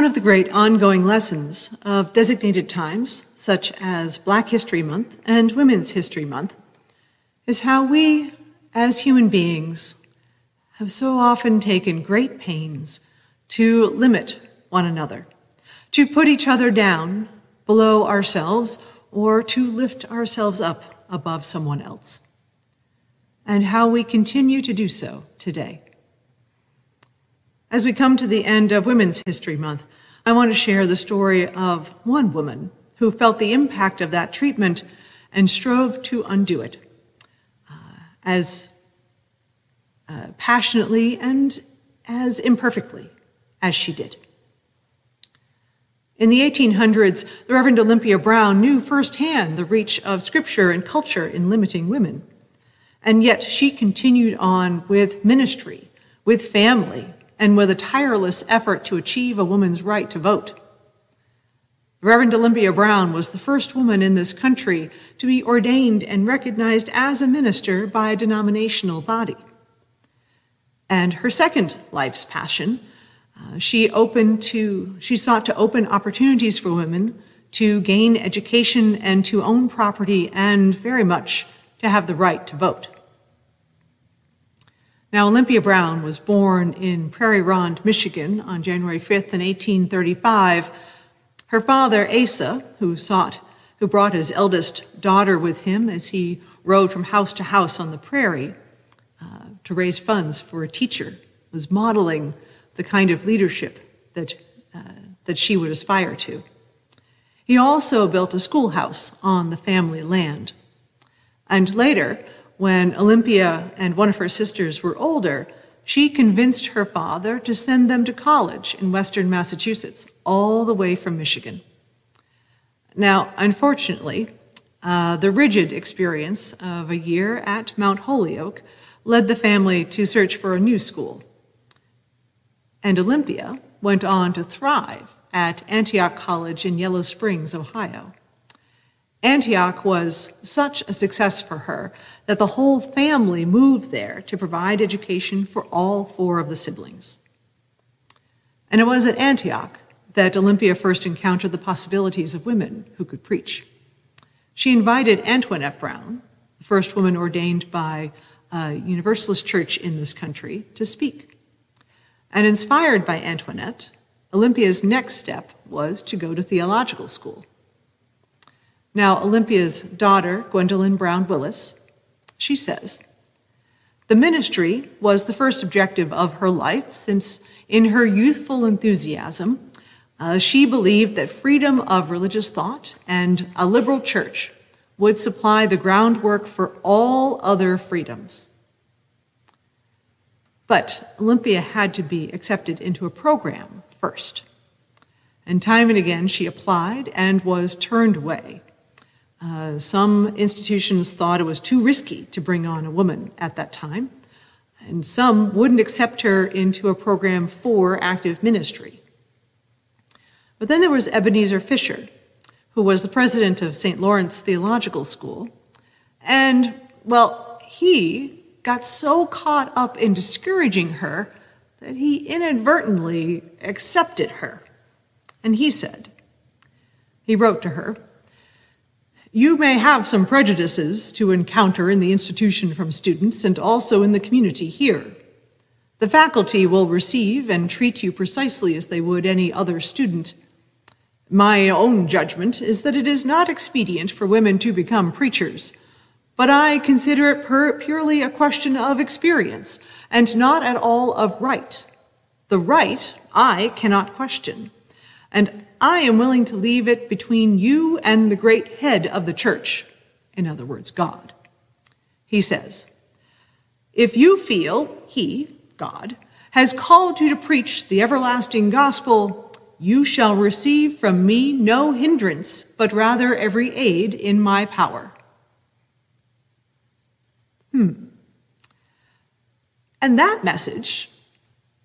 One of the great ongoing lessons of designated times, such as Black History Month and Women's History Month, is how we, as human beings, have so often taken great pains to limit one another, to put each other down below ourselves, or to lift ourselves up above someone else, and how we continue to do so today. As we come to the end of Women's History Month, I want to share the story of one woman who felt the impact of that treatment and strove to undo it uh, as uh, passionately and as imperfectly as she did. In the 1800s, the Reverend Olympia Brown knew firsthand the reach of scripture and culture in limiting women. And yet she continued on with ministry, with family, and with a tireless effort to achieve a woman's right to vote. Reverend Olympia Brown was the first woman in this country to be ordained and recognized as a minister by a denominational body. And her second life's passion, uh, she opened to, she sought to open opportunities for women to gain education and to own property and very much to have the right to vote. Now, Olympia Brown was born in Prairie Ronde, Michigan on January 5th in 1835. Her father, Asa, who sought, who brought his eldest daughter with him as he rode from house to house on the prairie uh, to raise funds for a teacher, was modeling the kind of leadership that, uh, that she would aspire to. He also built a schoolhouse on the family land. And later, when Olympia and one of her sisters were older, she convinced her father to send them to college in Western Massachusetts, all the way from Michigan. Now, unfortunately, uh, the rigid experience of a year at Mount Holyoke led the family to search for a new school. And Olympia went on to thrive at Antioch College in Yellow Springs, Ohio. Antioch was such a success for her that the whole family moved there to provide education for all four of the siblings. And it was at Antioch that Olympia first encountered the possibilities of women who could preach. She invited Antoinette Brown, the first woman ordained by a Universalist church in this country, to speak. And inspired by Antoinette, Olympia's next step was to go to theological school. Now, Olympia's daughter, Gwendolyn Brown Willis, she says, the ministry was the first objective of her life since, in her youthful enthusiasm, uh, she believed that freedom of religious thought and a liberal church would supply the groundwork for all other freedoms. But Olympia had to be accepted into a program first. And time and again she applied and was turned away uh, some institutions thought it was too risky to bring on a woman at that time, and some wouldn't accept her into a program for active ministry. But then there was Ebenezer Fisher, who was the president of St. Lawrence Theological School, and, well, he got so caught up in discouraging her that he inadvertently accepted her. And he said, he wrote to her, you may have some prejudices to encounter in the institution from students and also in the community here. The faculty will receive and treat you precisely as they would any other student. My own judgment is that it is not expedient for women to become preachers, but I consider it purely a question of experience and not at all of right. The right I cannot question, and I am willing to leave it between you and the great head of the church, in other words, God. He says, If you feel he, God, has called you to preach the everlasting gospel, you shall receive from me no hindrance, but rather every aid in my power. Hmm. And that message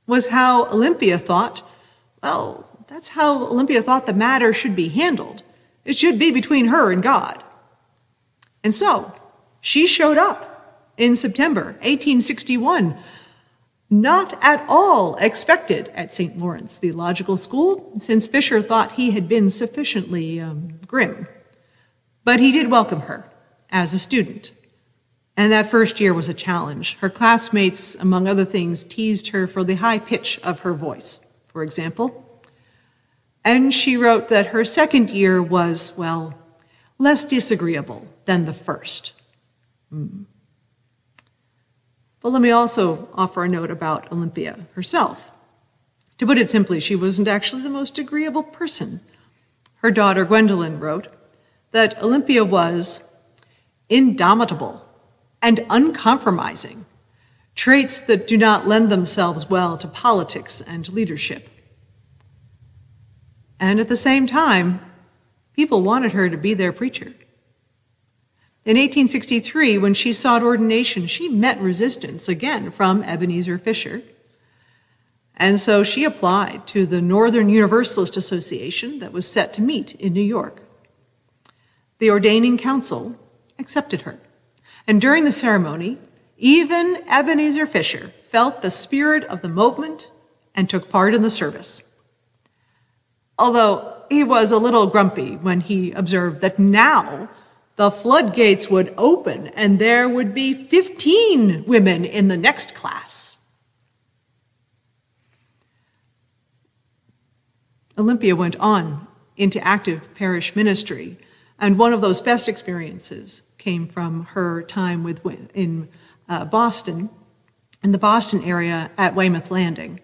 was how Olympia thought, well, that's how Olympia thought the matter should be handled. It should be between her and God. And so she showed up in September 1861 not at all expected at St. Lawrence Theological School, since Fisher thought he had been sufficiently um, grim. But he did welcome her as a student. And that first year was a challenge. Her classmates, among other things, teased her for the high pitch of her voice, for example. And she wrote that her second year was, well, less disagreeable than the first. Mm. But let me also offer a note about Olympia herself. To put it simply, she wasn't actually the most agreeable person. Her daughter Gwendolyn wrote that Olympia was indomitable and uncompromising, traits that do not lend themselves well to politics and leadership. And at the same time, people wanted her to be their preacher. In 1863, when she sought ordination, she met resistance again from Ebenezer Fisher. And so she applied to the Northern Universalist Association that was set to meet in New York. The ordaining council accepted her. And during the ceremony, even Ebenezer Fisher felt the spirit of the moment and took part in the service. Although he was a little grumpy when he observed that now the floodgates would open and there would be 15 women in the next class. Olympia went on into active parish ministry, and one of those best experiences came from her time with, in uh, Boston, in the Boston area at Weymouth Landing.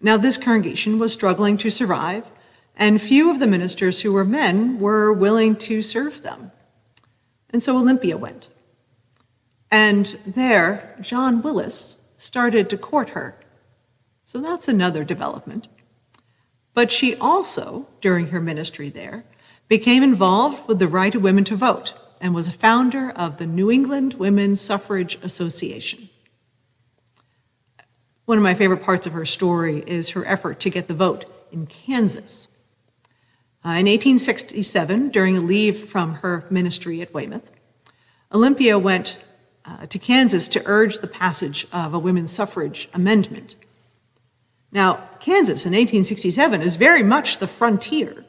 Now, this congregation was struggling to survive, and few of the ministers who were men were willing to serve them. And so Olympia went. And there, John Willis started to court her. So that's another development. But she also, during her ministry there, became involved with the right of women to vote and was a founder of the New England Women's Suffrage Association. One of my favorite parts of her story is her effort to get the vote in Kansas. Uh, in 1867, during a leave from her ministry at Weymouth, Olympia went uh, to Kansas to urge the passage of a women's suffrage amendment. Now, Kansas in 1867 is very much the frontier.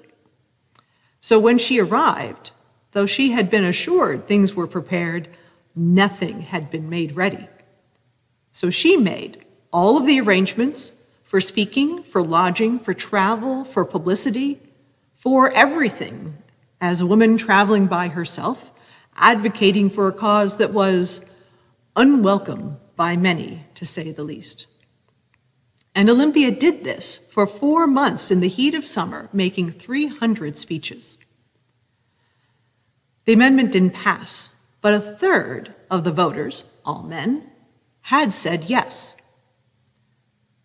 So when she arrived, though she had been assured things were prepared, nothing had been made ready. So she made all of the arrangements for speaking, for lodging, for travel, for publicity, for everything as a woman traveling by herself, advocating for a cause that was unwelcome by many, to say the least. And Olympia did this for four months in the heat of summer, making 300 speeches. The amendment didn't pass, but a third of the voters, all men, had said yes.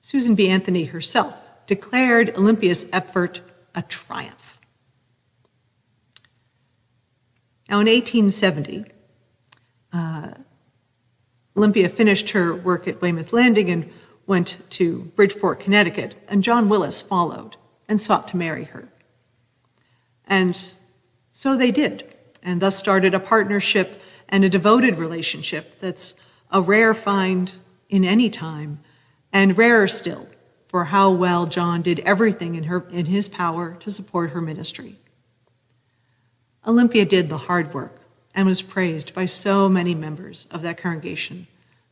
Susan B. Anthony herself declared Olympia's effort a triumph. Now, in 1870, uh, Olympia finished her work at Weymouth Landing and went to Bridgeport, Connecticut, and John Willis followed and sought to marry her. And so they did, and thus started a partnership and a devoted relationship that's a rare find in any time, and rarer still for how well John did everything in, her, in his power to support her ministry. Olympia did the hard work and was praised by so many members of that congregation,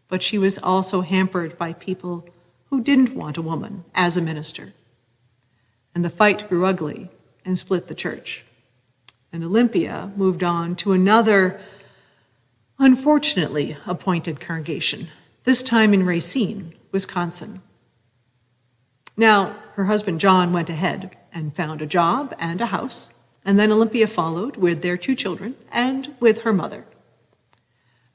but she was also hampered by people who didn't want a woman as a minister. And the fight grew ugly and split the church. And Olympia moved on to another, unfortunately appointed congregation, this time in Racine, Wisconsin. Now, her husband John went ahead and found a job and a house and then Olympia followed with their two children and with her mother.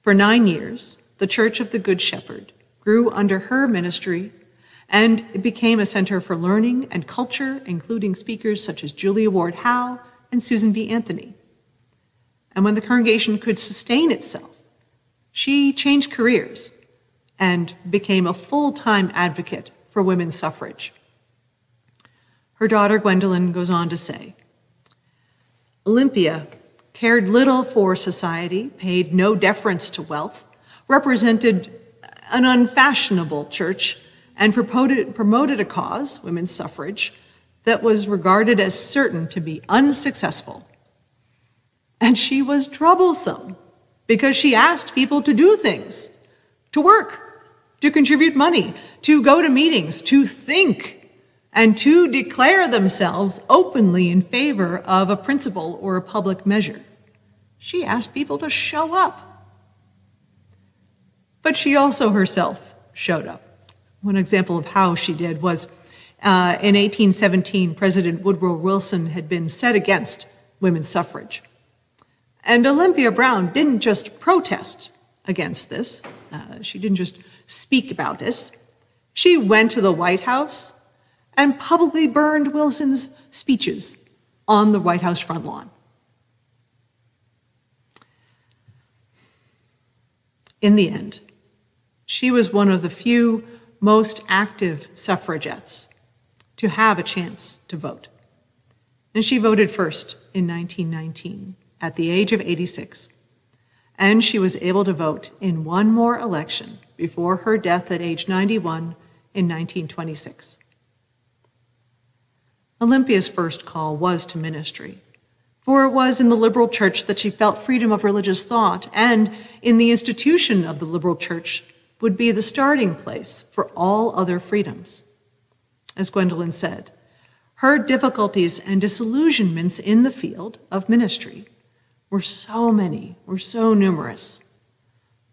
For nine years, the Church of the Good Shepherd grew under her ministry, and it became a center for learning and culture, including speakers such as Julia Ward Howe and Susan B. Anthony. And when the congregation could sustain itself, she changed careers and became a full time advocate for women's suffrage. Her daughter Gwendolyn goes on to say, Olympia cared little for society, paid no deference to wealth, represented an unfashionable church and promoted, a cause, women's suffrage, that was regarded as certain to be unsuccessful. And she was troublesome because she asked people to do things, to work, to contribute money, to go to meetings, to think, and to declare themselves openly in favor of a principle or a public measure. She asked people to show up. But she also herself showed up. One example of how she did was uh, in 1817, President Woodrow Wilson had been set against women's suffrage. And Olympia Brown didn't just protest against this, uh, she didn't just speak about this. She went to the White House and publicly burned Wilson's speeches on the White House front lawn. In the end, she was one of the few most active suffragettes to have a chance to vote. And she voted first in 1919 at the age of 86. And she was able to vote in one more election before her death at age 91 in 1926. Olympia's first call was to ministry, for it was in the liberal church that she felt freedom of religious thought, and in the institution of the liberal church would be the starting place for all other freedoms. As Gwendolyn said, her difficulties and disillusionments in the field of ministry were so many, were so numerous,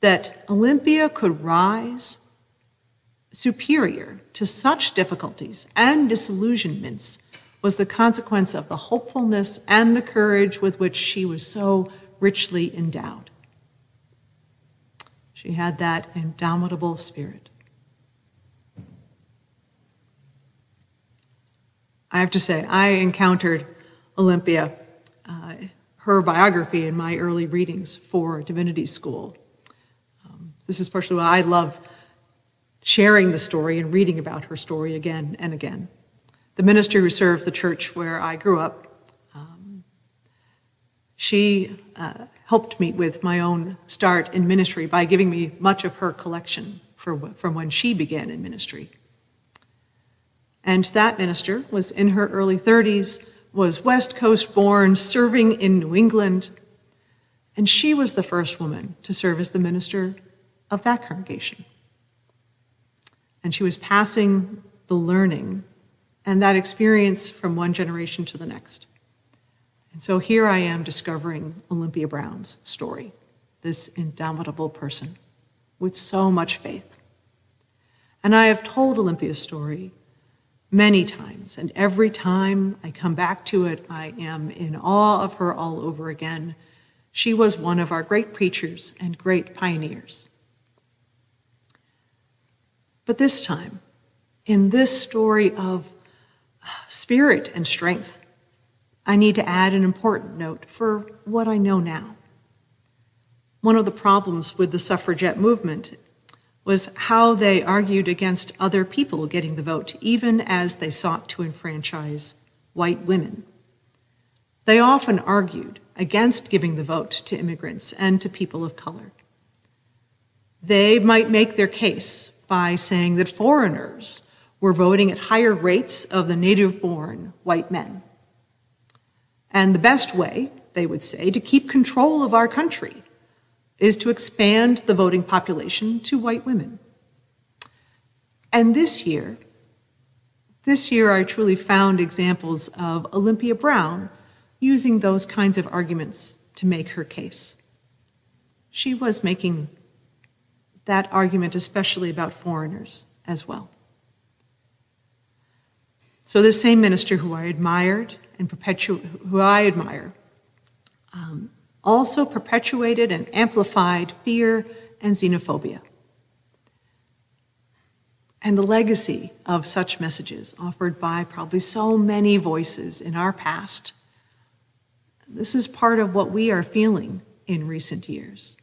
that Olympia could rise superior to such difficulties and disillusionments was the consequence of the hopefulness and the courage with which she was so richly endowed. She had that indomitable spirit. I have to say, I encountered Olympia, uh, her biography, in my early readings for divinity school. Um, this is partially why I love sharing the story and reading about her story again and again. The minister who served the church where I grew up, um, she uh, helped me with my own start in ministry by giving me much of her collection for, from when she began in ministry. And that minister was in her early 30s, was West Coast born, serving in New England. And she was the first woman to serve as the minister of that congregation. And she was passing the learning and that experience from one generation to the next. And so here I am discovering Olympia Brown's story, this indomitable person with so much faith. And I have told Olympia's story many times, and every time I come back to it, I am in awe of her all over again. She was one of our great preachers and great pioneers. But this time, in this story of spirit and strength, I need to add an important note for what I know now. One of the problems with the suffragette movement was how they argued against other people getting the vote, even as they sought to enfranchise white women. They often argued against giving the vote to immigrants and to people of color. They might make their case by saying that foreigners were voting at higher rates of the native born white men. And the best way, they would say, to keep control of our country is to expand the voting population to white women. And this year, this year I truly found examples of Olympia Brown using those kinds of arguments to make her case. She was making that argument, especially about foreigners, as well. So, this same minister who I admired and perpetu- who I admire, um, also perpetuated and amplified fear and xenophobia. And the legacy of such messages offered by probably so many voices in our past, this is part of what we are feeling in recent years.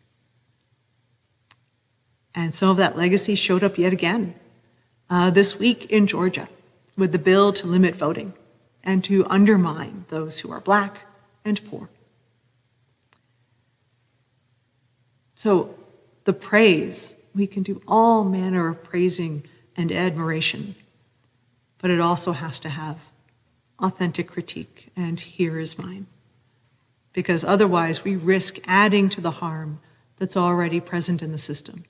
And some of that legacy showed up yet again uh, this week in Georgia with the bill to limit voting and to undermine those who are black and poor. So, the praise we can do all manner of praising and admiration, but it also has to have authentic critique, and here is mine. Because otherwise, we risk adding to the harm that's already present in the system.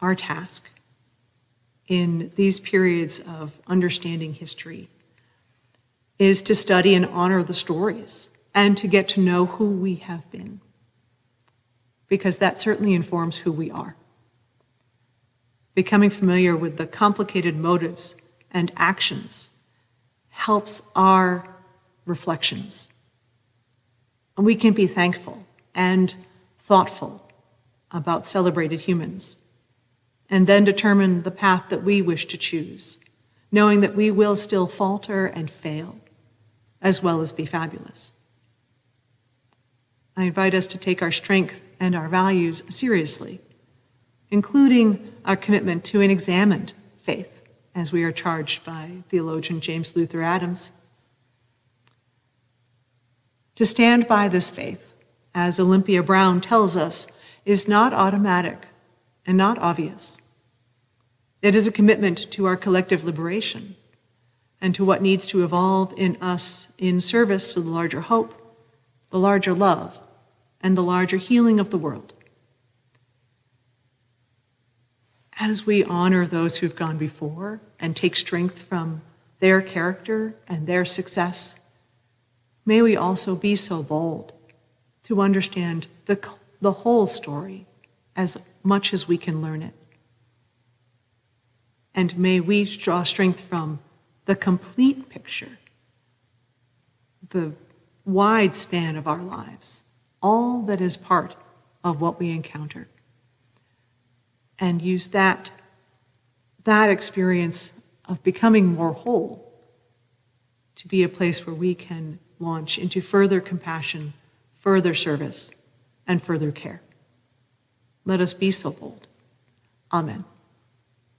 Our task in these periods of understanding history is to study and honor the stories and to get to know who we have been, because that certainly informs who we are. Becoming familiar with the complicated motives and actions helps our reflections. And we can be thankful and thoughtful about celebrated humans, and then determine the path that we wish to choose, knowing that we will still falter and fail as well as be fabulous. I invite us to take our strength and our values seriously, including our commitment to an examined faith, as we are charged by theologian James Luther Adams. To stand by this faith, as Olympia Brown tells us, is not automatic and not obvious. It is a commitment to our collective liberation and to what needs to evolve in us in service to the larger hope, the larger love, and the larger healing of the world. As we honor those who've gone before and take strength from their character and their success, may we also be so bold to understand the, the whole story as much as we can learn it. And may we draw strength from the complete picture, the wide span of our lives, all that is part of what we encounter. And use that, that experience of becoming more whole to be a place where we can launch into further compassion, further service, and further care. Let us be so bold. Amen.